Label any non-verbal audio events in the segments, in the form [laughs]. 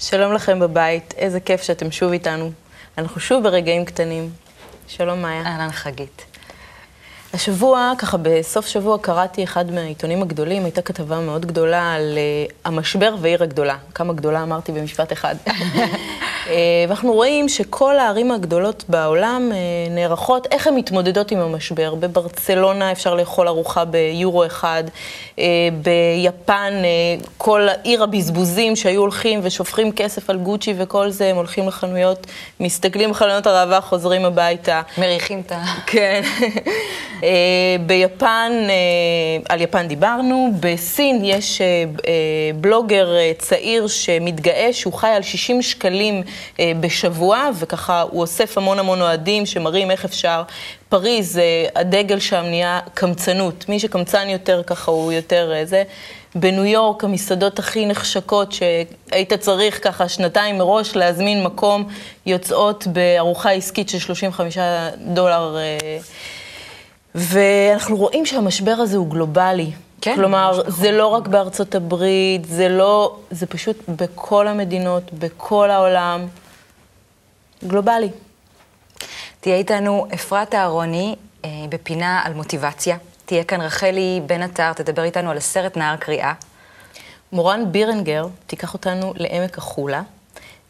שלום לכם בבית, איזה כיף שאתם שוב איתנו. אנחנו שוב ברגעים קטנים. שלום מאיה. אהלן חגית. השבוע, ככה בסוף שבוע, קראתי אחד מהעיתונים הגדולים, הייתה כתבה מאוד גדולה על uh, המשבר ועיר הגדולה. כמה גדולה אמרתי במשפט אחד. [laughs] uh, ואנחנו רואים שכל הערים הגדולות בעולם uh, נערכות, איך הן מתמודדות עם המשבר. בברצלונה אפשר לאכול ארוחה ביורו אחד, uh, ביפן כל עיר הבזבוזים שהיו הולכים ושופכים כסף על גוצ'י וכל זה, הם הולכים לחנויות, מסתכלים בחנויות הראווה, חוזרים הביתה. מריחים את ה... כן. אה, ביפן, אה, על יפן דיברנו, בסין יש אה, בלוגר צעיר שמתגאה שהוא חי על 60 שקלים בשבוע, וככה הוא אוסף המון המון אוהדים שמראים איך אפשר. פריז, הדגל שם נהיה קמצנות. מי שקמצן יותר, ככה הוא יותר זה. בניו יורק, המסעדות הכי נחשקות, שהיית צריך ככה שנתיים מראש להזמין מקום, יוצאות בארוחה עסקית של 35 דולר. ואנחנו רואים שהמשבר הזה הוא גלובלי. כן. כלומר, זה לא רק בארצות הברית, זה לא, זה פשוט בכל המדינות, בכל העולם. גלובלי. תהיה איתנו אפרת אהרוני אה, בפינה על מוטיבציה. תהיה כאן רחלי בן עטר, תדבר איתנו על הסרט נהר קריאה. מורן בירנגר תיקח אותנו לעמק החולה,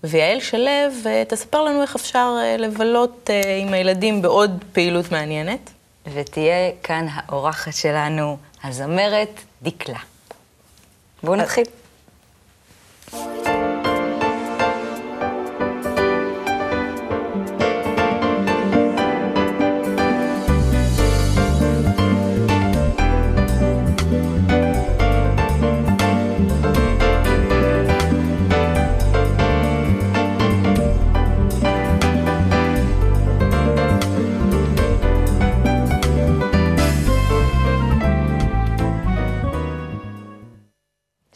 ויעל שלו אה, תספר לנו איך אפשר אה, לבלות אה, עם הילדים בעוד פעילות מעניינת. ותהיה כאן האורחת שלנו, הזמרת דיקלה. בואו נתחיל.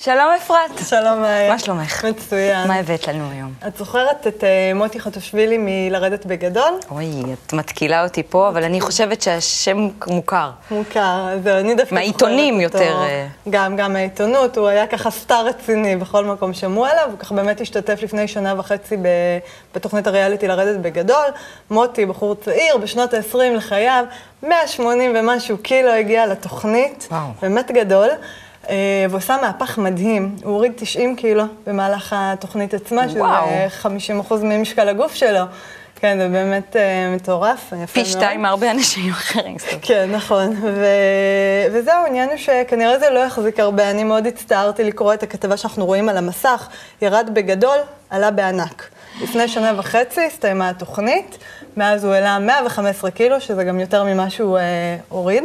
שלום אפרת. שלום מאיה. מה שלומך? מצוין. מה הבאת לנו היום? את זוכרת את uh, מוטי חטושווילי מלרדת בגדול? אוי, את מתקילה אותי פה, אבל אני חושבת שהשם מוכר. מוכר, אז אני דווקא מהעיתונים יותר. אה. גם, גם מהעיתונות, הוא היה ככה סטאר רציני, בכל מקום שמעו עליו, הוא ככה באמת השתתף לפני שנה וחצי ב, בתוכנית הריאליטי לרדת בגדול. מוטי, בחור צעיר, בשנות ה-20 לחייו, 180 ומשהו קילו הגיע לתוכנית, וואו. באמת גדול. אה, והוא עשה מהפך מדהים. הוא הוריד 90 קילו במהלך התוכנית עצמה, שזה 50 אחוז ממשקל הגוף שלו. כן, זה באמת uh, מטורף, יפה פי שתיים מהרבה אנשים אחרים. כן, נכון. ו... וזהו, העניין הוא שכנראה זה לא יחזיק הרבה. אני מאוד הצטערתי לקרוא את הכתבה שאנחנו רואים על המסך. ירד בגדול, עלה בענק. לפני שנה וחצי הסתיימה התוכנית, מאז הוא העלה 115 קילו, שזה גם יותר ממה שהוא uh, הוריד.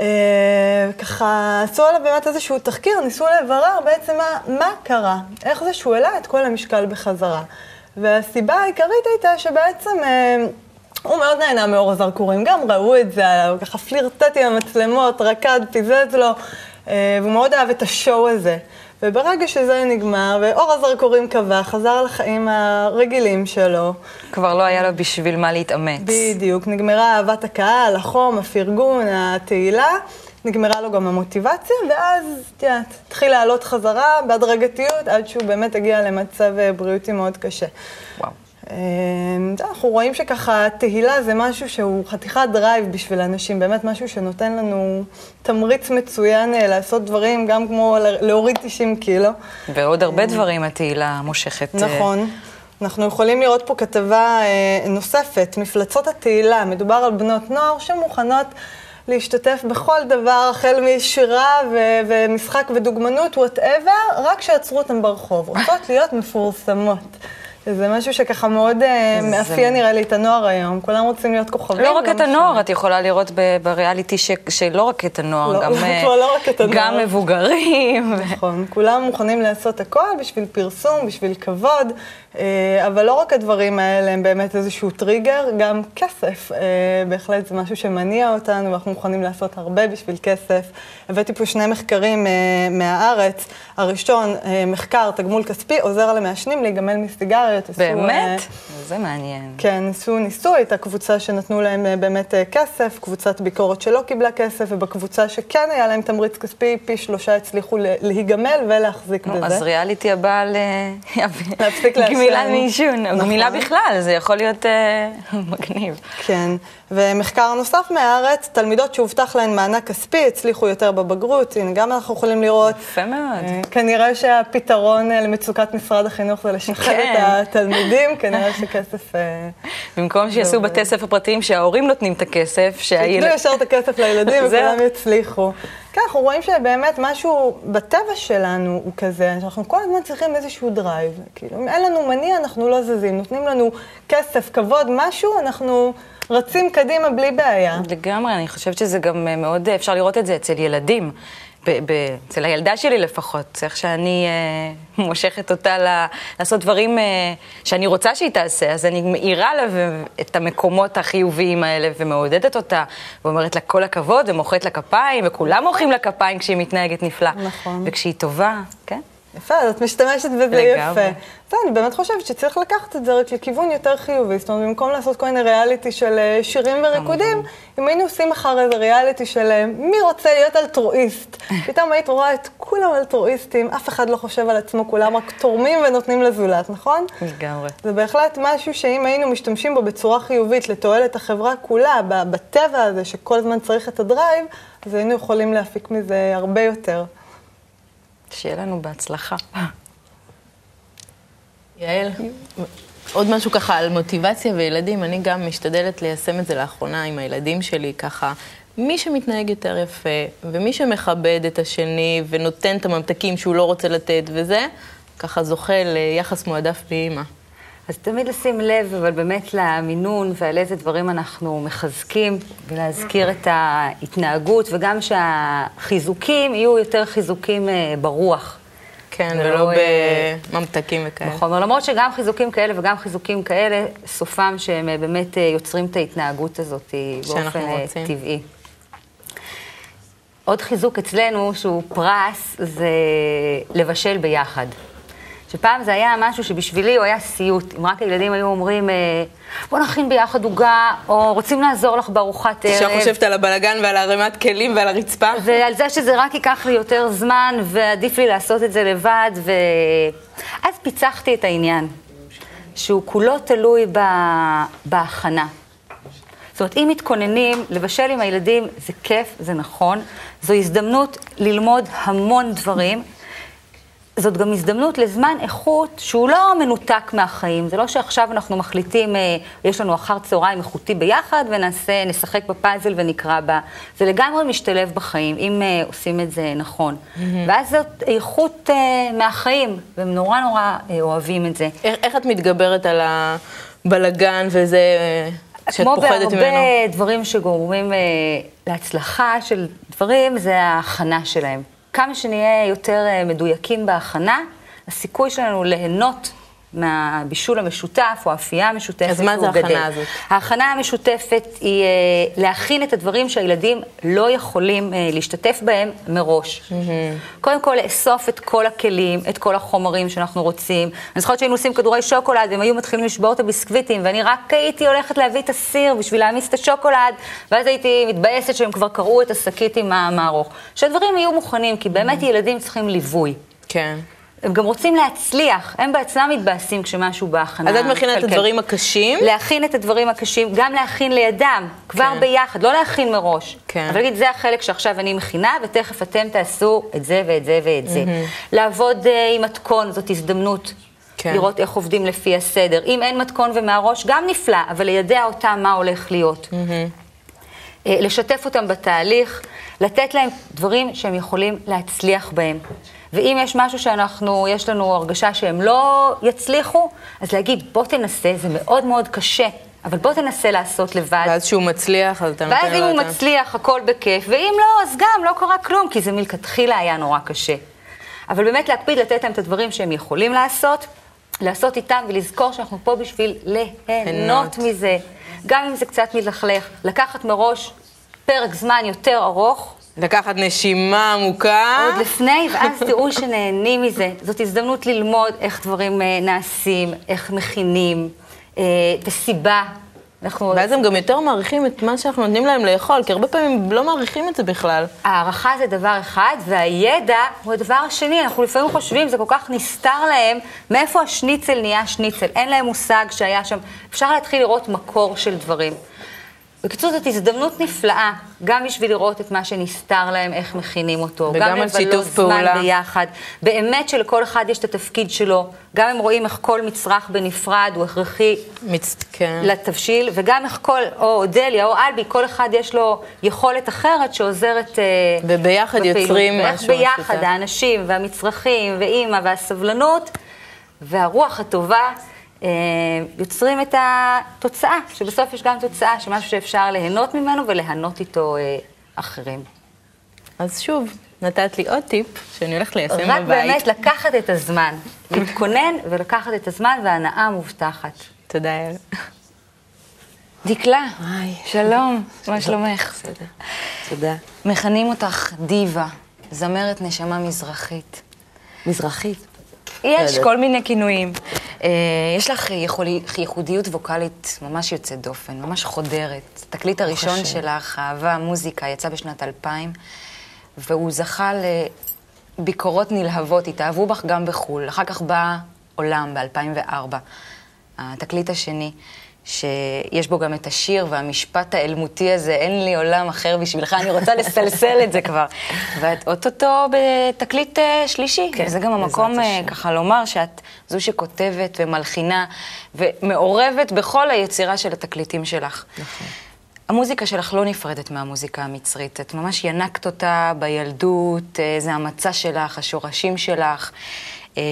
אה, ככה עשו עליו באמת איזשהו תחקיר, ניסו לברר בעצם מה, מה קרה, איך זה שהוא העלה את כל המשקל בחזרה. והסיבה העיקרית הייתה שבעצם אה, הוא מאוד נהנה מאור הזרקורים, גם ראו את זה, הוא ככה פלירטט עם המצלמות, רקד, פיזז לו, אה, והוא מאוד אהב את השואו הזה. וברגע שזה נגמר, ואור הזרקורים קבע, חזר לחיים הרגילים שלו. כבר לא היה לו בשביל מה להתאמץ. בדיוק, נגמרה אהבת הקהל, החום, הפרגון, התהילה. נגמרה לו גם המוטיבציה, ואז, את יודעת, התחיל לעלות חזרה בהדרגתיות, עד שהוא באמת הגיע למצב אה, בריאותי מאוד קשה. וואו. אמ, אנחנו רואים שככה תהילה זה משהו שהוא חתיכת drive בשביל אנשים, באמת משהו שנותן לנו תמריץ מצוין אה, לעשות דברים, גם כמו להוריד 90 קילו. ועוד הרבה אמ, דברים התהילה מושכת. אה, נכון. אנחנו יכולים לראות פה כתבה אה, נוספת, מפלצות התהילה. מדובר על בנות נוער שמוכנות להשתתף בכל דבר, החל משירה ו- ומשחק ודוגמנות, whatever, רק שיעצרו אותם ברחוב. רוצות להיות מפורסמות. זה משהו שככה מאוד אה, זה... מאפיין נראה לי את הנוער היום. כולם רוצים להיות כוכבים. לא רק את הנוער, את יכולה לראות בריאליטי ש... שלא רק את הנוער, לא, גם, [laughs] לא רק את הנוער. גם מבוגרים. נכון, כולם מוכנים לעשות הכל בשביל פרסום, בשביל כבוד, אה, אבל לא רק הדברים האלה הם באמת איזשהו טריגר, גם כסף. אה, בהחלט זה משהו שמניע אותנו, ואנחנו מוכנים לעשות הרבה בשביל כסף. הבאתי פה שני מחקרים מהארץ. הראשון, מחקר תגמול כספי, עוזר למעשנים להיגמל מסיגריות. באמת? אה, זה מעניין. כן, עשו ניסוי, הייתה קבוצה שנתנו להם אה, באמת אה, כסף, קבוצת ביקורת שלא קיבלה כסף, ובקבוצה שכן היה להם תמריץ כספי, פי שלושה הצליחו ל- להיגמל ולהחזיק בזה. אז ריאליטי הבא על... [laughs] להפסיק לעשן. גמילה מעישון, או נכון. גמילה בכלל, זה יכול להיות אה, [laughs] מגניב. כן, ומחקר נוסף מהארץ, תלמידות שהובטח להן מענק כספי הצליחו יותר בבגרות, הנה גם אנחנו יכולים לראות. יפה מאוד. אה, כנראה שהפתרון אה, למצוקת משרד החינוך זה לשחרר כן. את התלמידים, [laughs] כנראה שכסף... אה, במקום שיעשו זהו. בתי ספר פרטיים שההורים נותנים את הכסף, שייתנו שהילד... ישר את הכסף לילדים. [laughs] וכולם יצליחו. כן, אנחנו רואים שבאמת משהו בטבע שלנו הוא כזה, שאנחנו כל הזמן צריכים איזשהו drive. כאילו, אם אין לנו מניע, אנחנו לא זזים. נותנים לנו כסף, כבוד, משהו, אנחנו רצים קדימה בלי בעיה. לגמרי, אני חושבת שזה גם אה, מאוד, אה, אפשר לראות את זה אצל ילדים. אצל הילדה שלי לפחות, איך שאני אה, [laughs] מושכת אותה ל- לעשות דברים אה, שאני רוצה שהיא תעשה, אז אני מאירה לה את המקומות החיוביים האלה ומעודדת אותה, ואומרת לה כל הכבוד, ומוחאת לה כפיים, וכולם מוחאים לה כפיים כשהיא מתנהגת נפלא. נכון. וכשהיא טובה, כן? יפה, אז את משתמשת בזה. יפה. זה, אני באמת חושבת שצריך לקחת את זה רק לכיוון יותר חיובי. זאת אומרת, במקום לעשות כל מיני ריאליטי של אה, שירים וריקודים, אם היינו עושים מחר איזה ריאליטי של אה, מי רוצה להיות אלטרואיסט, [laughs] פתאום היית רואה את כולם אלטרואיסטים, אף אחד לא חושב על עצמו, כולם רק תורמים ונותנים לזולת, נכון? לגמרי. זה בהחלט משהו שאם היינו משתמשים בו בצורה חיובית לתועלת החברה כולה, בטבע הזה שכל הזמן צריך את הדרייב, אז היינו יכולים להפיק מזה הרבה יותר. שיהיה לנו בהצלחה. יעל, עוד משהו ככה על מוטיבציה וילדים, אני גם משתדלת ליישם את זה לאחרונה עם הילדים שלי, ככה. מי שמתנהג יותר יפה, ומי שמכבד את השני, ונותן את הממתקים שהוא לא רוצה לתת וזה, ככה זוכה ליחס מועדף מאימא. אז תמיד לשים לב, אבל באמת למינון ועל איזה דברים אנחנו מחזקים, ולהזכיר את ההתנהגות, וגם שהחיזוקים יהיו יותר חיזוקים אה, ברוח. כן, ולא, ולא אה, בממתקים וכאלה. נכון, למרות שגם חיזוקים כאלה וגם חיזוקים כאלה, סופם שהם אה, באמת יוצרים את ההתנהגות הזאת באופן רוצים. טבעי. עוד חיזוק אצלנו, שהוא פרס, זה לבשל ביחד. שפעם זה היה משהו שבשבילי הוא היה סיוט. אם רק הילדים היו אומרים, אה, בוא נכין ביחד עוגה, או רוצים לעזור לך בארוחת ערב. עכשיו חושבת על הבלגן ועל ערימת כלים ועל הרצפה. ועל זה שזה רק ייקח לי יותר זמן, ועדיף לי לעשות את זה לבד, ואז פיצחתי את העניין, שהוא כולו תלוי ב... בהכנה. זאת אומרת, אם מתכוננים, לבשל עם הילדים זה כיף, זה נכון, זו הזדמנות ללמוד המון דברים. זאת גם הזדמנות לזמן איכות שהוא לא מנותק מהחיים. זה לא שעכשיו אנחנו מחליטים, אה, יש לנו אחר צהריים איכותי ביחד ונעשה, נשחק בפאזל ונקרא בה. זה לגמרי משתלב בחיים, אם אה, עושים את זה נכון. ואז זאת איכות אה, מהחיים, והם נורא נורא אה, אוהבים את זה. איך, איך את מתגברת על הבלגן וזה אה, שאת כמו פוחדת ממנו? בהרבה דברים שגורמים אה, להצלחה של דברים, זה ההכנה שלהם. כמה שנהיה יותר אה, מדויקים בהכנה, הסיכוי שלנו ליהנות מהבישול המשותף או האפייה המשותפת אז מה זה ההכנה גדל. הזאת? ההכנה המשותפת היא אה, להכין את הדברים שהילדים לא יכולים אה, להשתתף בהם מראש. קודם כל, לאסוף את כל הכלים, את כל החומרים שאנחנו רוצים. אני זוכרת שהיינו עושים כדורי שוקולד, והם היו מתחילים לשבור את הביסקוויטים, ואני רק הייתי הולכת להביא את הסיר בשביל להעמיס את השוקולד, ואז הייתי מתבאסת שהם כבר קרעו את השקית עם המערוך. שהדברים יהיו מוכנים, כי באמת ילדים צריכים ליווי. כן. הם גם רוצים להצליח, הם בעצמם מתבאסים כשמשהו בהכנה. אז את מכינה את כלכלית. הדברים הקשים? להכין את הדברים הקשים, גם להכין לידם, כבר כן. ביחד, לא להכין מראש. כן. אבל להגיד, זה החלק שעכשיו אני מכינה, ותכף אתם תעשו את זה ואת זה ואת זה. לעבוד אה, עם מתכון, זאת הזדמנות. כן. לראות איך עובדים לפי הסדר. אם אין מתכון ומהראש, גם נפלא, אבל לידע אותם מה הולך להיות. אה, לשתף אותם בתהליך, לתת להם דברים שהם יכולים להצליח בהם. ואם יש משהו שאנחנו, יש לנו הרגשה שהם לא יצליחו, אז להגיד, בוא תנסה, זה מאוד מאוד קשה, אבל בוא תנסה לעשות לבד. ואז כשהוא מצליח, אז אתה נותן ואז לו אם הוא את ה- מצליח, הכל בכיף, ואם לא, אז גם לא קרה כלום, כי זה מלכתחילה היה נורא קשה. אבל באמת להקפיד לתת להם את הדברים שהם יכולים לעשות, לעשות איתם ולזכור שאנחנו פה בשביל ליהנות ליהנות. מזה. גם אם זה קצת מלכלך, לקחת מראש פרק זמן יותר ארוך לקחת נשימה עמוקה. עוד לפני, ואז תראו שנהנים מזה. זאת הזדמנות ללמוד איך דברים אה, נעשים, איך מכינים, אה, את הסיבה. אנחנו... ואז הם גם יותר מעריכים את מה שאנחנו נותנים להם לאכול, כי הרבה פעמים הם לא מעריכים את זה בכלל. הערכה זה דבר אחד, והידע הוא הדבר השני. אנחנו לפעמים חושבים, זה כל כך נסתר להם, מאיפה השניצל נהיה שניצל. אין להם מושג שהיה שם. אפשר להתחיל לראות מקור של דברים. בקיצור, זאת הזדמנות נפלאה, גם בשביל לראות את מה שנסתר להם, איך מכינים אותו. וגם על שיתוף פעולה. גם לבלות זמן ביחד. באמת שלכל אחד יש את התפקיד שלו. גם הם רואים איך כל מצרך בנפרד הוא הכרחי מצ... כן. לתבשיל, וגם איך כל, או אודליה או אלבי, כל אחד יש לו יכולת אחרת שעוזרת אה, וביחד בפעילות. יוצרים ואיך משהו ביחד, משותף. האנשים והמצרכים ואימא והסבלנות והרוח הטובה. אה, יוצרים את התוצאה, שבסוף יש גם תוצאה של משהו שאפשר ליהנות ממנו וליהנות איתו אה, אחרים. אז שוב, נתת לי עוד טיפ שאני הולכת ליישם בבית. רק באמת לקחת את הזמן, להתכונן ולקחת את הזמן והנאה מובטחת. תודה, יעל. דקלה. שלום, מה שלומך? בסדר. תודה. מכנים אותך דיבה, זמרת נשמה מזרחית. מזרחית. יש. כל מיני כינויים. אה, יש לך ייחודיות ווקאלית ממש יוצאת דופן, ממש חודרת. התקליט הראשון. שלך, אהבה, מוזיקה, יצא בשנת 2000, והוא זכה לביקורות נלהבות, התאהבו בך גם בחו"ל. אחר כך בא עולם ב-2004, התקליט השני. שיש בו גם את השיר והמשפט האלמותי הזה, אין לי עולם אחר בשבילך, אני רוצה לסלסל את זה כבר. [laughs] ואת אוטוטו בתקליט אה, שלישי. כן, וזה גם המקום השם. ככה לומר שאת זו שכותבת ומלחינה ומעורבת בכל היצירה של התקליטים שלך. נכון. המוזיקה שלך לא נפרדת מהמוזיקה המצרית. את ממש ינקת אותה בילדות, אה, זה המצע שלך, השורשים שלך. אה,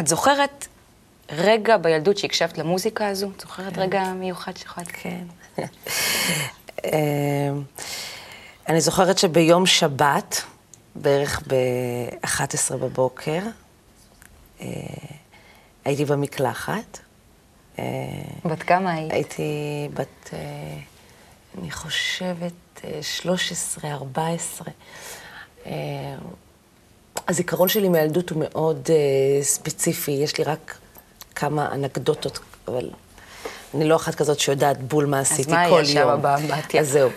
את זוכרת רגע בילדות שהקשבת למוזיקה הזו? את זוכרת רגע מיוחד שיכולת? כן. אמ, אני זוכרת שביום שבת, בערך ב-11 בבוקר, אה, הייתי במקלחת. אה, בת כמה היית? הייתי בת, אה, אני חושבת, אה, 13, 14. אה, הזיכרון שלי מהילדות הוא מאוד ספציפי, יש לי רק כמה אנקדוטות, אבל אני לא אחת כזאת שיודעת בול מה עשיתי מה כל היה שם יום. באמבטיה? אז זהו.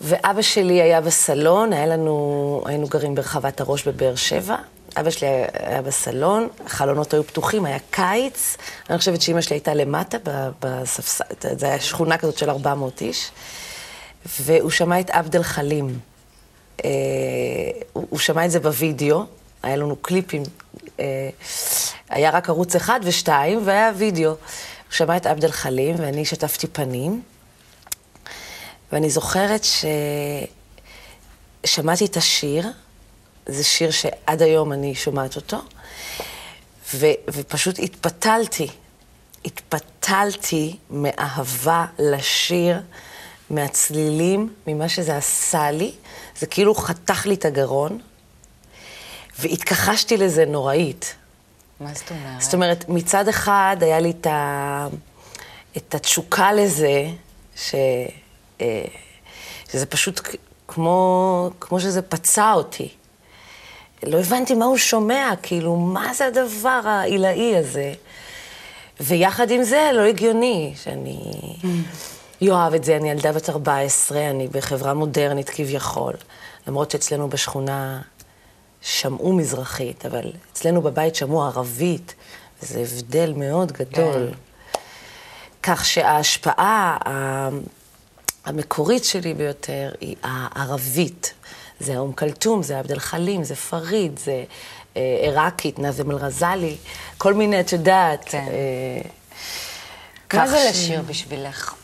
ואבא שלי היה בסלון, היה לנו, היינו גרים ברחבת הראש בבאר שבע. אבא שלי היה, בסלון, החלונות היו פתוחים, היה קיץ. אני חושבת שאימא שלי הייתה למטה, בספסל, זו הייתה שכונה כזאת של 400 איש. והוא שמע את עבד אל חלים. אה, הוא, הוא שמע את זה בווידאו, היה לנו קליפים, אה, היה רק ערוץ אחד ושתיים, והיה וידאו. הוא שמע את עבד אל חלים, ואני שטפתי פנים, ואני זוכרת ששמעתי את השיר, זה שיר שעד היום אני שומעת אותו, ו, ופשוט התפתלתי. התפתלתי מאהבה לשיר, מהצלילים, ממה שזה עשה לי. זה כאילו חתך לי את הגרון, והתכחשתי לזה נוראית. מה זאת אומרת? זאת אומרת, מצד אחד היה לי את, ה... את התשוקה לזה, ש... אה, שזה פשוט כמו, כמו שזה פצע אותי. לא הבנתי מה הוא שומע, כאילו, מה זה הדבר העילאי הזה? ויחד עם זה, לא הגיוני שאני אוהב את זה. אני ילדה בת 14, אני בחברה מודרנית כביכול. למרות שאצלנו בשכונה שמעו מזרחית, אבל אצלנו בבית שמעו ערבית, וזה הבדל מאוד גדול. כך שההשפעה המקורית שלי ביותר היא הערבית. זה אום כלתום, זה עבד אל חלים, זה פריד, זה אה, עיראקית, נאזם אל-רזאלי, כל מיני, את יודעת. כן. אה, מה זה ש- לשיר בשבילך?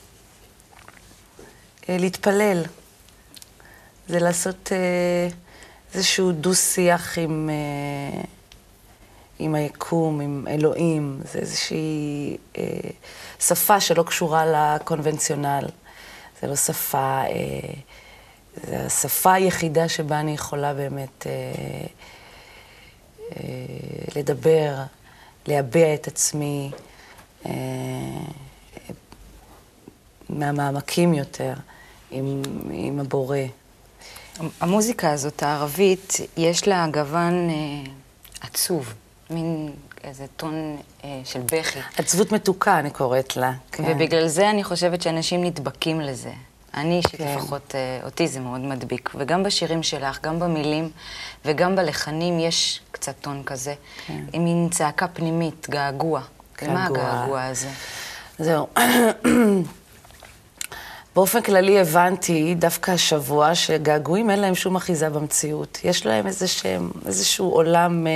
אה, להתפלל. זה לעשות אה, איזשהו דו-שיח עם, אה, עם היקום, עם אלוהים. זה איזושהי אה, שפה שלא קשורה לקונבנציונל. זה לא שפה, אה, זה השפה היחידה שבה אני יכולה באמת לדבר, להביע את עצמי. מהמעמקים יותר עם, עם הבורא. המוזיקה הזאת, הערבית, יש לה גוון אה, עצוב, מין איזה טון אה, של בכי. עצבות מתוקה, אני קוראת לה. כן. ובגלל זה אני חושבת שאנשים נדבקים לזה. אני אישית כן. לפחות, אה, אותי זה מאוד מדביק. וגם בשירים שלך, גם במילים וגם בלחנים יש קצת טון כזה. כן. עם מין צעקה פנימית, געגוע. מה געגוע. הגעגוע הזה? זהו. [clears throat] באופן כללי הבנתי דווקא השבוע שגעגועים אין להם שום אחיזה במציאות. יש להם איזשהם, איזשהו עולם אה,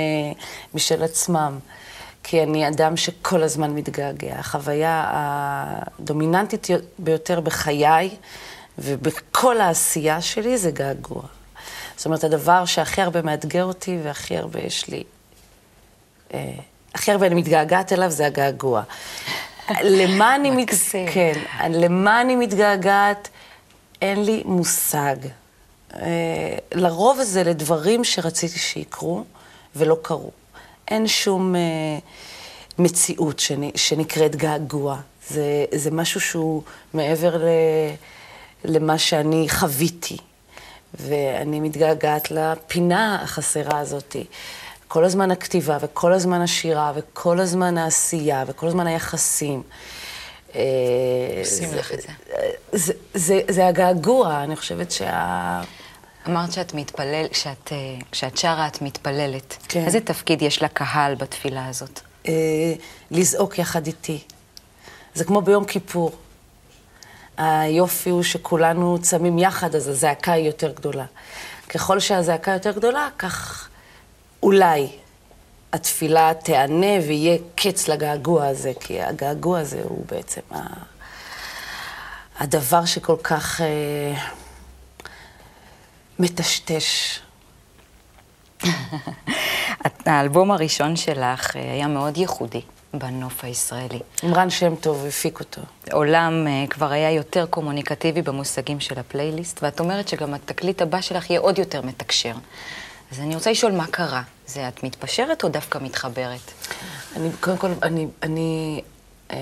משל עצמם. כי אני אדם שכל הזמן מתגעגע. החוויה הדומיננטית ביותר בחיי ובכל העשייה שלי זה געגוע. זאת אומרת, הדבר שהכי הרבה מאתגר אותי והכי הרבה יש לי... אה, הכי הרבה אני מתגעגעת אליו זה הגעגוע. למה אני, מת... כן, למה אני מתגעגעת, אין לי מושג. אה, לרוב זה לדברים שרציתי שיקרו ולא קרו. אין שום אה, מציאות שנ... שנקראת געגוע. זה, זה משהו שהוא מעבר ל... למה שאני חוויתי. ואני מתגעגעת לפינה החסרה הזאתי. כל הזמן הכתיבה, וכל הזמן השירה, וכל הזמן העשייה, וכל הזמן היחסים. אה, עושים לך את זה. זה, זה, זה הגעגוע, אני חושבת שה... אמרת שאת מתפלל, כשאת, אה, כשאת שרה את מתפללת. כן. איזה תפקיד יש לקהל בתפילה הזאת? אה, לזעוק יחד איתי. זה כמו ביום כיפור. היופי הוא שכולנו צמים יחד, אז הזעקה היא יותר גדולה. ככל שהזעקה יותר גדולה, כך אולי התפילה תיענה ויהיה קץ לגעגוע הזה, כי הגעגוע הזה הוא בעצם ה... הדבר שכל כך אה, מטשטש. [laughs] האלבום הראשון שלך אה, היה מאוד ייחודי בנוף הישראלי. עם רן שם טוב הפיק אותו. עולם אה, כבר היה יותר קומוניקטיבי במושגים של הפלייליסט, ואת אומרת שגם התקליט הבא שלך יהיה עוד יותר מתקשר. אז אני רוצה לשאול מה קרה. זה את מתפשרת או דווקא מתחברת? אני, קודם כל, אני, אני אה,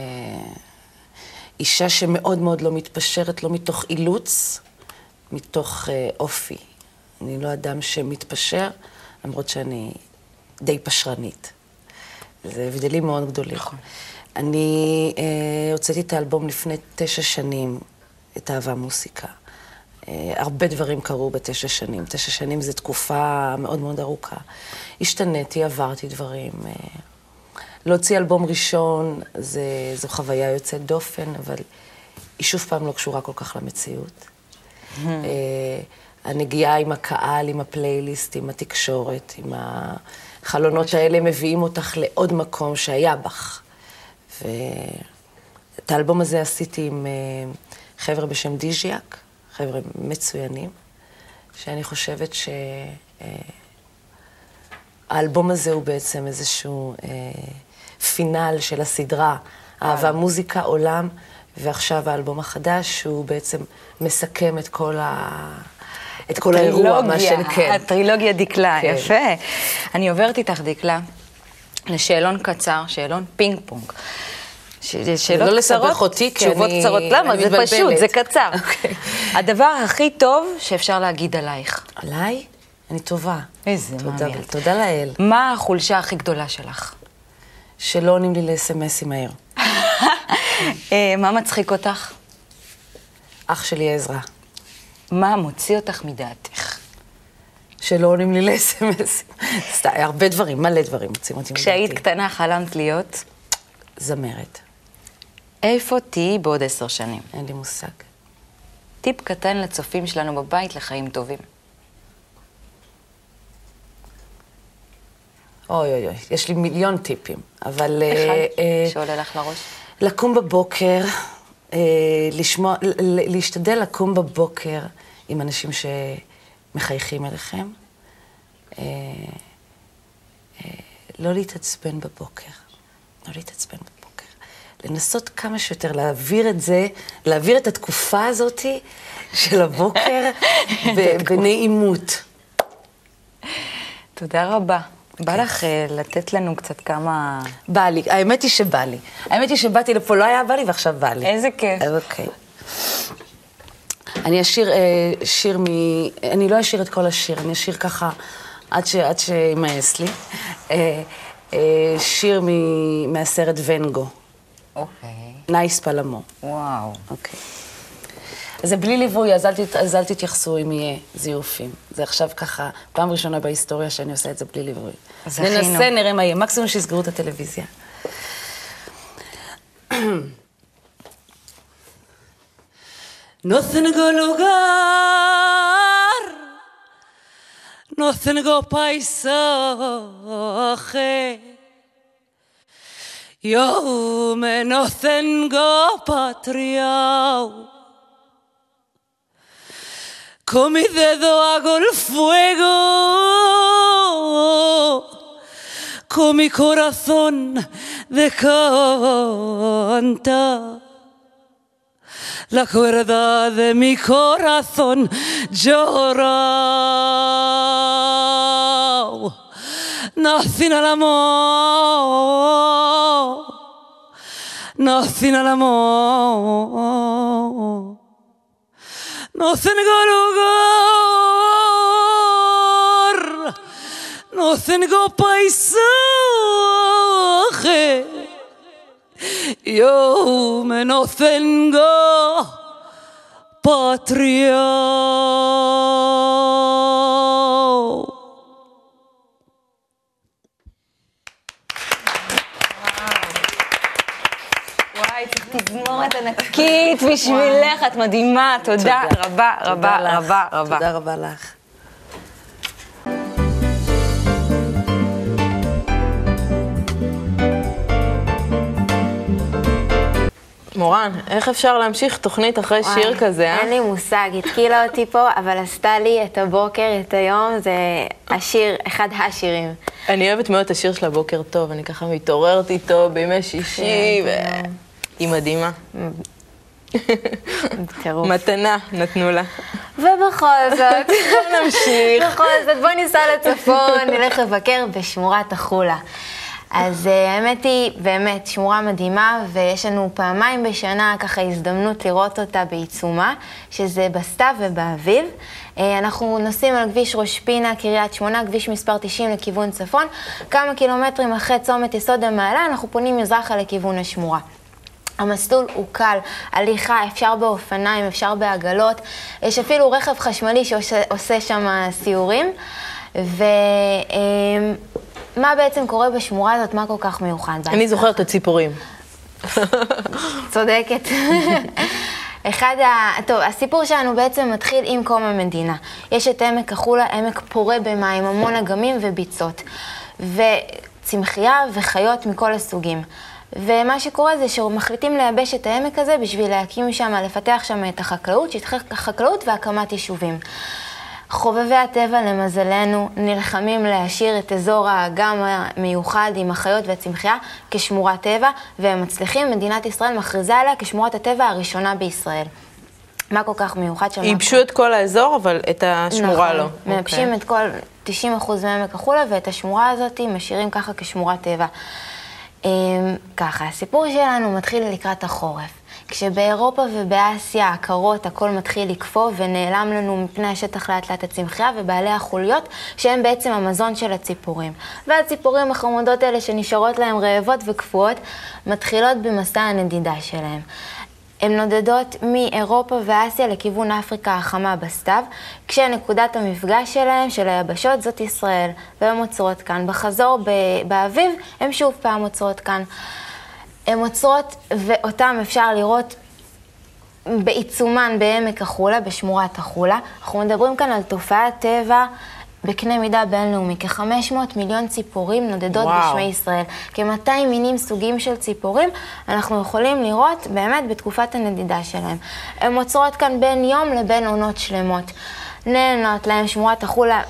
אישה שמאוד מאוד לא מתפשרת, לא מתוך אילוץ, מתוך אה, אופי. אני לא אדם שמתפשר, למרות שאני די פשרנית. זה הבדלים מאוד גדולים. נכון. אני אה, הוצאתי את האלבום לפני תשע שנים, את אהבה מוסיקה. אה, הרבה דברים קרו בתשע שנים. תשע שנים זו תקופה מאוד מאוד ארוכה. השתניתי, עברתי דברים. אה, להוציא אלבום ראשון זה, זו חוויה יוצאת דופן, אבל היא שוב פעם לא קשורה כל כך למציאות. אה, הנגיעה עם הקהל, עם הפלייליסט, עם התקשורת, עם החלונות האלה מביאים אותך לעוד מקום שהיה בך. ואת האלבום הזה עשיתי עם חבר'ה בשם דיז'יאק, חבר'ה מצוינים, שאני חושבת שהאלבום הזה הוא בעצם איזשהו אה, פינל של הסדרה, אהבה, מוזיקה, עולם, ועכשיו האלבום החדש, שהוא בעצם מסכם את כל ה... את כל האירוע, מה שאני, כן. הטרילוגיה דקלה, כן. יפה. אני עוברת איתך, דקלה, לשאלון קצר, שאלון פינג פונג. ש- שאלות לא לסבך קצרות, אותי, כי תשובות אני- קצרות. למה? זה מתבלבלת. פשוט, זה קצר. [laughs] אוקיי. [laughs] הדבר הכי טוב שאפשר להגיד עלייך. עליי? אני טובה. איזה תודה, מאמי. תודה לאל. מה החולשה הכי גדולה שלך? שלא עונים לי לסמסים מהר. [laughs] אה, מה מצחיק אותך? אח שלי עזרא. מה מוציא אותך מדעתך? שלא עונים לי. סתם, הרבה דברים, מלא דברים מוצאים אותי כשהיית מדעתי. קטנה חלמת להיות? זמרת. איפה תהיי בעוד עשר שנים? אין לי מושג. טיפ קטן לצופים שלנו בבית לחיים טובים. אוי אוי אוי, יש לי מיליון טיפים, אבל... אה, אחד אה, שעולה לך לראש. לקום בבוקר, אה, לשמוע, ל- ל- להשתדל לקום בבוקר עם אנשים שמחייכים אליכם. אה, אה, לא להתעצבן בבוקר. לא להתעצבן בבוקר. לנסות כמה שיותר להעביר את זה, להעביר את התקופה הזאת של הבוקר [laughs] בנעימות. תודה רבה. בא לך אה, לתת לנו קצת כמה... בא לי, האמת היא שבא לי. האמת היא שבאתי לפה, לא היה בא לי ועכשיו בא לי. איזה כיף. אוקיי. אני אשיר אה, שיר מ... אני לא אשיר את כל השיר, אני אשיר ככה עד, שימאס לי. אה, שיר. מהסרט ונגו, אוקיי. נייס פלמו. וואו. אוקיי. אז זה בלי ליווי, אז אל, תת... אז אל תתייחסו אם יהיה זיופים. זה עכשיו ככה, פעם ראשונה בהיסטוריה שאני עושה את זה בלי ליווי. זכינו. ננסה, נראה מה יהיה. מקסימום שיסגרו את הטלוויזיה. Lugar, no tengo paisaje. Yo me no tengo patria. Con mi dedo hago el fuego, con mi corazón de canta. La cuerda de mi corazón llora. Nací al amor, nací al amor. No tengo lugar, no tengo paisaje. Yo me no tengo patria. תזמורת ענקית בשבילך, את מדהימה, תודה רבה רבה. רבה רבה. תודה רבה לך. מורן, איך אפשר להמשיך תוכנית אחרי שיר וואי, כזה, אה? אין לי מושג, התקילה אותי פה, אבל עשתה לי את הבוקר, את היום, זה השיר, אחד השירים. אני אוהבת מאוד את השיר של הבוקר טוב, אני ככה מתעוררת איתו בימי שישי, ו... היא מדהימה. טירוף. מתנה נתנו לה. ובכל זאת, [laughs] נמשיך. בכל זאת, בוא ניסע לצפון, נלך לבקר בשמורת החולה. אז אה, האמת היא, באמת, שמורה מדהימה, ויש לנו פעמיים בשנה ככה הזדמנות לראות אותה בעיצומה, שזה בסתיו ובאביב. אה, אנחנו נוסעים על כביש ראש פינה, קריית שמונה, כביש מספר 90 לכיוון צפון. כמה קילומטרים אחרי צומת יסוד המעלה, אנחנו פונים מזרחה לכיוון השמורה. המסלול הוא קל, הליכה, אפשר באופניים, אפשר בעגלות, יש אפילו רכב חשמלי שעושה עושה שם סיורים. ומה בעצם קורה בשמורה הזאת, מה כל כך מיוחד? בה? אני זוכרת את הציפורים. צודקת. [laughs] אחד ה... טוב, הסיפור שלנו בעצם מתחיל עם קום המדינה. יש את עמק החולה, עמק פורה במים, המון אגמים וביצות. וצמחייה וחיות מכל הסוגים. ומה שקורה זה שמחליטים לייבש את העמק הזה בשביל להקים שם, לפתח שם את החקלאות, שטחי חקלאות והקמת יישובים. חובבי הטבע, למזלנו, נלחמים להשאיר את אזור האגם המיוחד עם החיות והצמחייה כשמורת טבע, והם מצליחים, מדינת ישראל מכריזה עליה כשמורת הטבע הראשונה בישראל. מה כל כך מיוחד שם? ייבשו את כל האזור, אבל את השמורה לא. נכון, מייבשים את כל 90% מעמק החולה, ואת השמורה הזאת משאירים ככה כשמורת טבע. אמ, ככה, הסיפור שלנו מתחיל לקראת החורף. כשבאירופה ובאסיה הקרות הכל מתחיל לקפוא ונעלם לנו מפני השטח לאט לאט הצמחייה ובעלי החוליות שהם בעצם המזון של הציפורים. והציפורים החמודות האלה שנשארות להן רעבות וקפואות מתחילות במסע הנדידה שלהם. הן נודדות מאירופה ואסיה לכיוון אפריקה החמה בסתיו, כשנקודת המפגש שלהם, של היבשות, זאת ישראל, והן עוצרות כאן. בחזור ב- באביב, הן שוב פעם עוצרות כאן. הן עוצרות, ואותן אפשר לראות בעיצומן בעמק החולה, בשמורת החולה. אנחנו מדברים כאן על תופעת טבע בקנה מידה בינלאומי. כ-500 מיליון ציפורים נודדות וואו. בשמי ישראל. כ-200 מינים סוגים של ציפורים אנחנו יכולים לראות באמת בתקופת הנדידה שלהם. הן עוצרות כאן בין יום לבין עונות שלמות. נהנות להם, שמורת החולה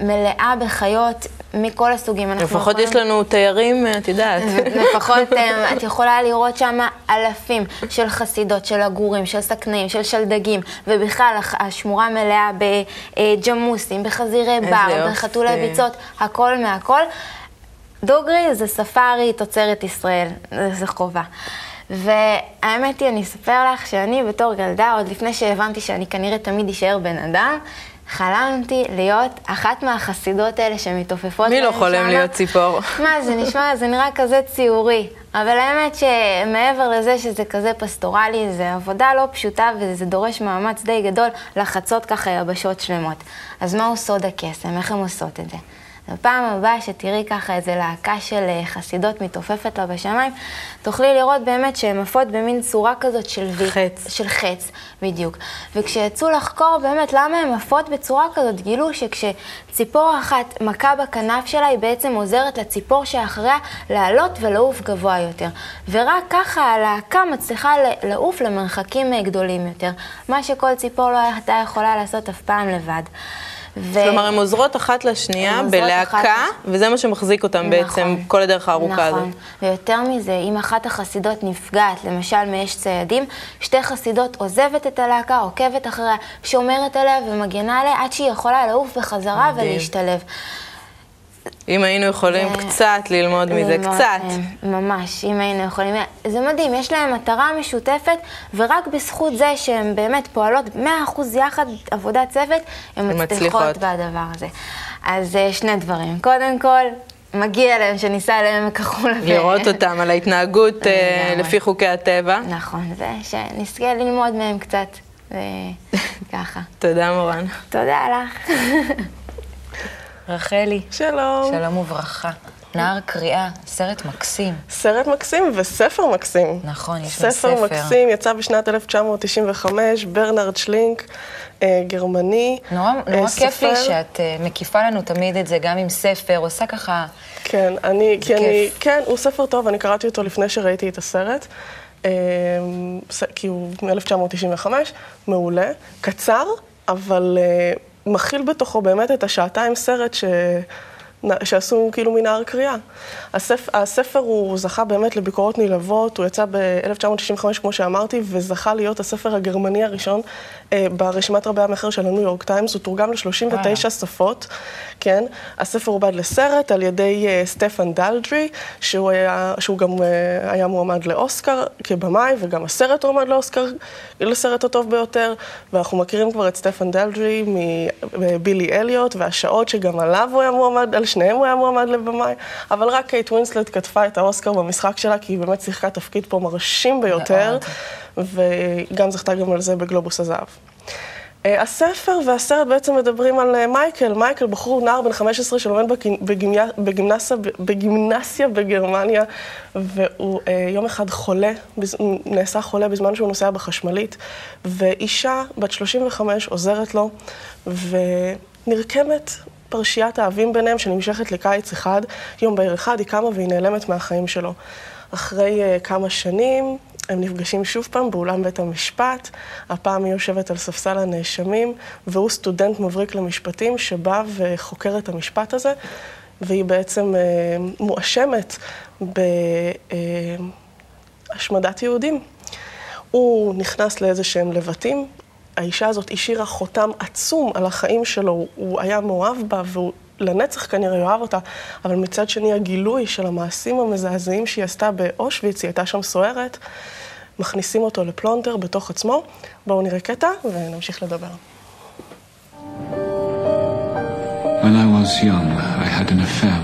מלאה בחיות מכל הסוגים. לפחות יכולים- יש לנו תיירים, את יודעת. [laughs] לפחות אה, את יכולה לראות שם אלפים של חסידות, של עגורים, של סכנאים, של שלדגים, ובכלל השמורה מלאה בג'מוסים, בחזירי בר. בחתולי ביצות, הכל מהכל. דוגרי זה ספארי תוצרת ישראל, זה חובה. והאמת היא, אני אספר לך שאני בתור ילדה, עוד לפני שהבנתי שאני כנראה תמיד אשאר בן אדם, חלמתי להיות אחת מהחסידות האלה שמתעופפות מי לא חולם שמה. להיות ציפור? מה, זה נשמע, זה נראה כזה ציורי. אבל האמת שמעבר לזה שזה כזה פסטורלי, זה עבודה לא פשוטה וזה דורש מאמץ די גדול לחצות ככה יבשות שלמות. אז מהו סוד הקסם? איך הן עושות את זה? בפעם הבאה שתראי ככה איזה להקה של אה, חסידות מתעופפת לה בשמיים, תוכלי לראות באמת שהן עפות במין צורה כזאת של וי. חץ. של חץ, בדיוק. וכשיצאו לחקור באמת למה הן עפות בצורה כזאת, גילו שכשציפור אחת מכה בכנף שלה, היא בעצם עוזרת לציפור שאחריה לעלות ולעוף גבוה יותר. ורק ככה הלהקה מצליחה לעוף למרחקים אה, גדולים יותר, מה שכל ציפור לא הייתה יכולה לעשות אף פעם לבד. ו... כלומר, הן עוזרות אחת לשנייה בלהקה, אחת... וזה מה שמחזיק אותן נכון, בעצם כל הדרך הארוכה נכון. הזאת. נכון, ויותר מזה, אם אחת החסידות נפגעת, למשל מאש ציידים, שתי חסידות עוזבת את הלהקה, עוקבת אחריה, שומרת עליה ומגנה עליה, עד שהיא יכולה לעוף בחזרה מדהים. ולהשתלב. אם היינו יכולים זה... קצת ללמוד מזה, קצת. כן, ממש, אם היינו יכולים. זה מדהים, יש להם מטרה משותפת, ורק בזכות זה שהן באמת פועלות 100% יחד, עבודת צוות, הן מצליחות בדבר הזה. אז אה, שני דברים. קודם כל, מגיע להם שניסע לעמק החולה. לראות אותם על ההתנהגות אה, לפי חוקי הטבע. נכון, ושנזכה ללמוד מהם קצת, וככה. [laughs] תודה, מורן. תודה לך. [laughs] רחלי. שלום. שלום וברכה. נער קריאה, סרט מקסים. סרט מקסים וספר מקסים. נכון, יש ספר. ספר מקסים, יצא בשנת 1995, ברנרד שלינק, אה, גרמני. נורא, נורא אה, כיף לי שאת אה, מקיפה לנו תמיד את זה, גם עם ספר, עושה ככה... כן, אני, כי כיף. אני, כן, הוא ספר טוב, אני קראתי אותו לפני שראיתי את הסרט. אה, כי הוא מ-1995, מעולה, קצר, אבל... אה, מכיל בתוכו באמת את השעתיים סרט ש... שעשו כאילו מנהר קריאה. הספר, הספר הוא זכה באמת לביקורות נלהבות, הוא יצא ב-1995 כמו שאמרתי, וזכה להיות הספר הגרמני הראשון אה, ברשימת רבי המכר של הניו יורק טיימס, הוא תורגם ל-39 שפות, כן. הספר עובד לסרט על ידי אה, סטפן דלדרי, שהוא, היה, שהוא גם אה, היה מועמד לאוסקר כבמאי, וגם הסרט הועמד לאוסקר לסרט הטוב ביותר, ואנחנו מכירים כבר את סטפן דלדרי מבילי אליוט, והשעות שגם עליו הוא היה מועמד, על שניהם הוא היה מועמד לבמאי, אבל רק קייט ווינסלט קטפה את האוסקר במשחק שלה, כי היא באמת שיחקה תפקיד פה מרשים ביותר, וגם זכתה גם על זה בגלובוס הזהב. אה, הספר והסרט בעצם מדברים על אה, מייקל. מייקל, בחור נער בן 15 שלומד בגימנסיה, בגימנסיה בגרמניה, והוא אה, יום אחד חולה, נעשה חולה בזמן שהוא נוסע בחשמלית, ואישה בת 35 עוזרת לו, ונרקמת פרשיית האבים ביניהם שנמשכת לקיץ אחד, יום בהיר אחד, היא קמה והיא נעלמת מהחיים שלו. אחרי uh, כמה שנים, הם נפגשים שוב פעם באולם בית המשפט, הפעם היא יושבת על ספסל הנאשמים, והוא סטודנט מבריק למשפטים שבא וחוקר את המשפט הזה, והיא בעצם uh, מואשמת בהשמדת uh, יהודים. הוא נכנס לאיזה שהם לבטים, האישה הזאת השאירה חותם עצום על החיים שלו, הוא היה מאוהב בה והוא לנצח כנראה יאהב אותה, אבל מצד שני הגילוי של המעשים המזעזעים שהיא עשתה באושוויץ, היא הייתה שם סוערת, מכניסים אותו לפלונטר בתוך עצמו. בואו נראה קטע ונמשיך לדבר. When I was young, I had an affair.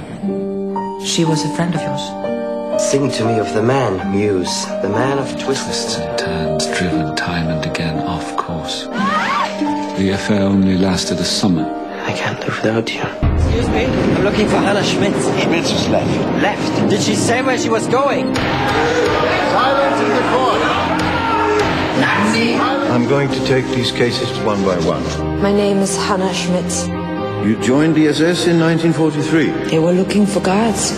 She was a friend of yours. Sing to me of the man, Muse, the man of twists. Twists and turns, driven time and again off course. The affair only lasted a summer. I can't live without you. Excuse me, I'm looking for Hannah Schmitz. Schmitz is left. Left? Did she say where she was going? Silence in the court. Nazi! I'm going to take these cases one by one. My name is Hannah Schmitz. You joined the SS in 1943? They were looking for guards.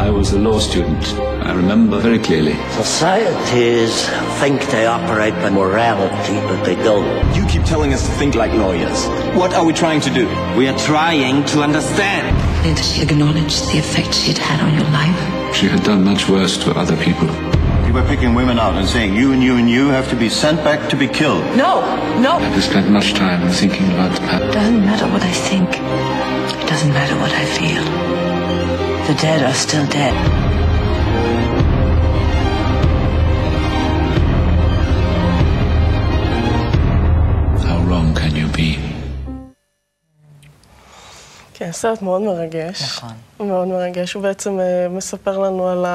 I was a law student. I remember very clearly. Societies think they operate by morality, but they don't. You keep telling us to think like lawyers. What are we trying to do? We are trying to understand. Did she acknowledge the effect she'd had on your life? She had done much worse to other people. You were picking women out and saying you and you and you have to be sent back to be killed. No, no. I have spent much time thinking about the It doesn't matter what I think. It doesn't matter what I feel. The dead are still dead. How wrong can you be? כן, סרט מאוד מרגש. נכון. מאוד מרגש. הוא בעצם אה, מספר לנו על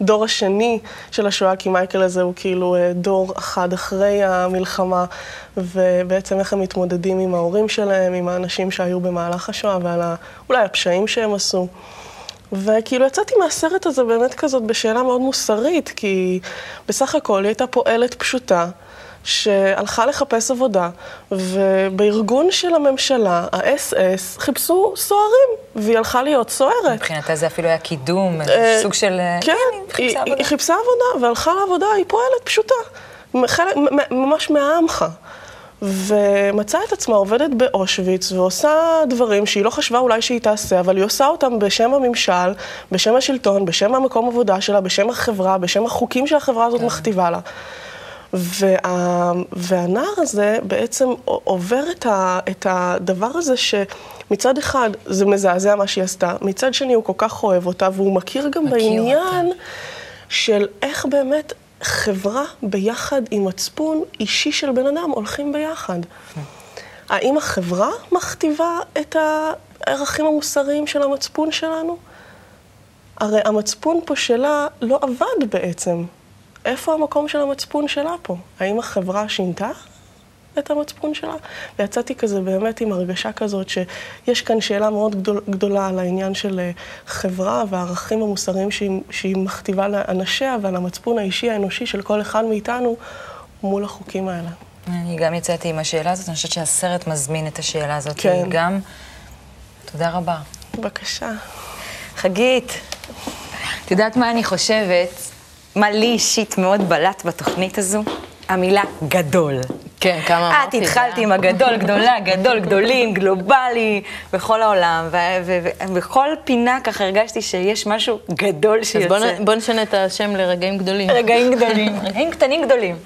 הדור השני של השואה, כי מייקל הזה הוא כאילו אה, דור אחד אחרי המלחמה, ובעצם איך הם מתמודדים עם ההורים שלהם, עם האנשים שהיו במהלך השואה, ועל ה... אולי הפשעים שהם עשו. וכאילו יצאתי מהסרט הזה באמת כזאת בשאלה מאוד מוסרית, כי בסך הכל היא הייתה פועלת פשוטה. שהלכה לחפש עבודה, ובארגון של הממשלה, ה-SS, חיפשו סוהרים, והיא הלכה להיות סוהרת. מבחינתה זה אפילו היה קידום, אה, סוג של... כן, היא חיפשה עבודה. היא חיפשה עבודה, והלכה לעבודה, היא פועלת פשוטה. ממש מהעמך. ומצאה את עצמה עובדת באושוויץ ועושה דברים שהיא לא חשבה אולי שהיא תעשה, אבל היא עושה אותם בשם הממשל, בשם השלטון, בשם המקום עבודה שלה, בשם החברה, בשם החוקים שהחברה הזאת מכתיבה לה. וה, והנער הזה בעצם עובר את, ה, את הדבר הזה שמצד אחד זה מזעזע מה שהיא עשתה, מצד שני הוא כל כך אוהב אותה והוא מכיר גם מכיר בעניין של איך באמת חברה ביחד עם מצפון אישי של בן אדם הולכים ביחד. האם החברה מכתיבה את הערכים המוסריים של המצפון שלנו? הרי המצפון פה שלה לא עבד בעצם. איפה המקום של המצפון שלה פה? האם החברה שינתה את המצפון שלה? ויצאתי כזה באמת עם הרגשה כזאת שיש כאן שאלה מאוד גדול, גדולה על העניין של אה, חברה והערכים המוסריים שהיא, שהיא מכתיבה לאנשיה ועל המצפון האישי האנושי של כל אחד מאיתנו מול החוקים האלה. אני גם יצאתי עם השאלה הזאת, אני חושבת שהסרט מזמין את השאלה הזאת כן. גם. תודה רבה. בבקשה. חגית, את יודעת מה אני חושבת? מה לי אישית מאוד בלט בתוכנית הזו? המילה גדול. כן, כמה אמרתי את. התחלת עם הגדול, גדולה, גדול, גדולים, גלובלי, בכל העולם, ובכל פינה ככה הרגשתי שיש משהו גדול אז שיוצא. נ- בוא נשנה את השם לרגעים גדולים. רגעים גדולים, רגעים קטנים גדולים.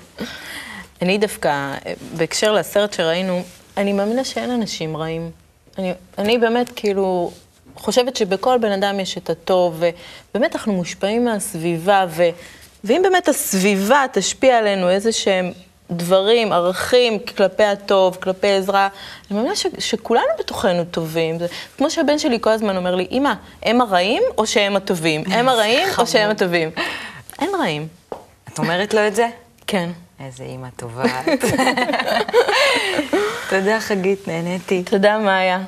אני דווקא, בהקשר לסרט שראינו, אני מאמינה שאין אנשים רעים. אני, אני באמת כאילו חושבת שבכל בן אדם יש את הטוב, ובאמת אנחנו מושפעים מהסביבה, ו, ואם באמת הסביבה תשפיע עלינו איזה שהם דברים, ערכים כלפי הטוב, כלפי עזרה, אני מאמינה ש, שכולנו בתוכנו טובים. זה כמו שהבן שלי כל הזמן אומר לי, אמא, הם הרעים או שהם הטובים? הם [laughs] הרעים או שהם הטובים? אין רעים. את אומרת לו את זה? כן. איזה אימא טובה את. [laughs] תודה, חגית, נהניתי. תודה, מאיה.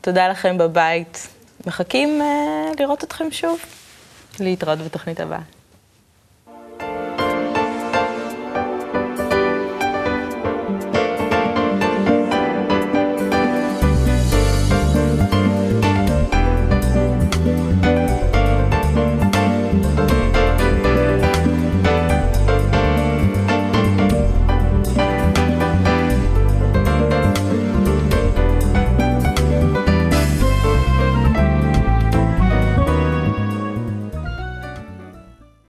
תודה לכם בבית. מחכים uh, לראות אתכם שוב. להתראות בתוכנית הבאה.